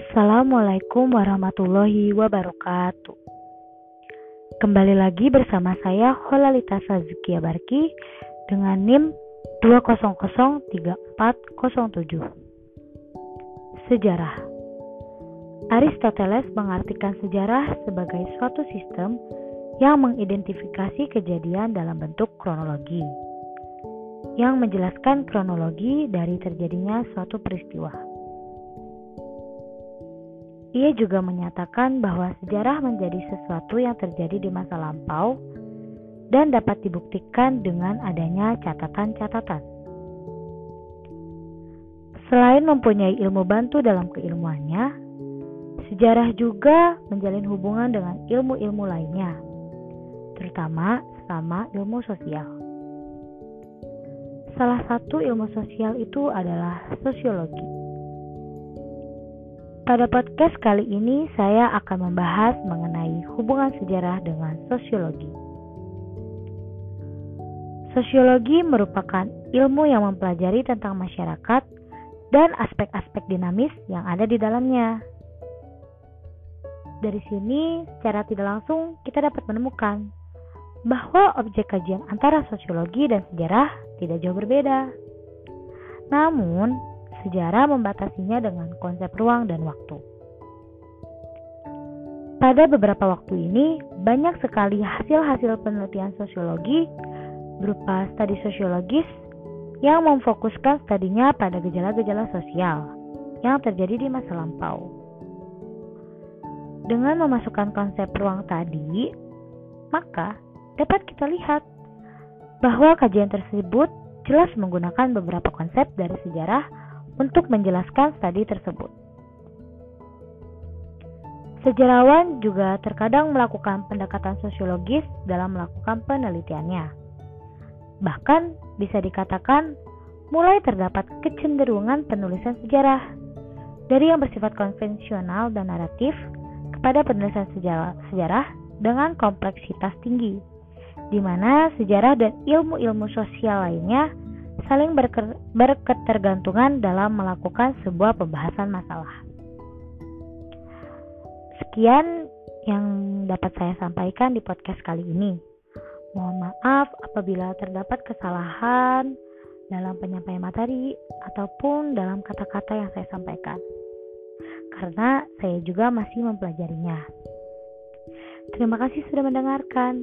Assalamualaikum warahmatullahi wabarakatuh. Kembali lagi bersama saya Holalita Sazukia Barki dengan NIM 2003407. Sejarah Aristoteles mengartikan sejarah sebagai suatu sistem yang mengidentifikasi kejadian dalam bentuk kronologi, yang menjelaskan kronologi dari terjadinya suatu peristiwa. Ia juga menyatakan bahwa sejarah menjadi sesuatu yang terjadi di masa lampau dan dapat dibuktikan dengan adanya catatan-catatan. Selain mempunyai ilmu bantu dalam keilmuannya, sejarah juga menjalin hubungan dengan ilmu-ilmu lainnya, terutama sama ilmu sosial. Salah satu ilmu sosial itu adalah sosiologi. Pada podcast kali ini, saya akan membahas mengenai hubungan sejarah dengan sosiologi. Sosiologi merupakan ilmu yang mempelajari tentang masyarakat dan aspek-aspek dinamis yang ada di dalamnya. Dari sini, secara tidak langsung kita dapat menemukan bahwa objek kajian antara sosiologi dan sejarah tidak jauh berbeda. Namun, sejarah membatasinya dengan konsep ruang dan waktu. Pada beberapa waktu ini, banyak sekali hasil-hasil penelitian sosiologi berupa studi sosiologis yang memfokuskan studinya pada gejala-gejala sosial yang terjadi di masa lampau. Dengan memasukkan konsep ruang tadi, maka dapat kita lihat bahwa kajian tersebut jelas menggunakan beberapa konsep dari sejarah untuk menjelaskan studi tersebut. Sejarawan juga terkadang melakukan pendekatan sosiologis dalam melakukan penelitiannya. Bahkan bisa dikatakan mulai terdapat kecenderungan penulisan sejarah dari yang bersifat konvensional dan naratif kepada penulisan sejarah, sejarah dengan kompleksitas tinggi, di mana sejarah dan ilmu-ilmu sosial lainnya saling berketergantungan dalam melakukan sebuah pembahasan masalah. Sekian yang dapat saya sampaikan di podcast kali ini. Mohon maaf apabila terdapat kesalahan dalam penyampaian materi ataupun dalam kata-kata yang saya sampaikan. Karena saya juga masih mempelajarinya. Terima kasih sudah mendengarkan.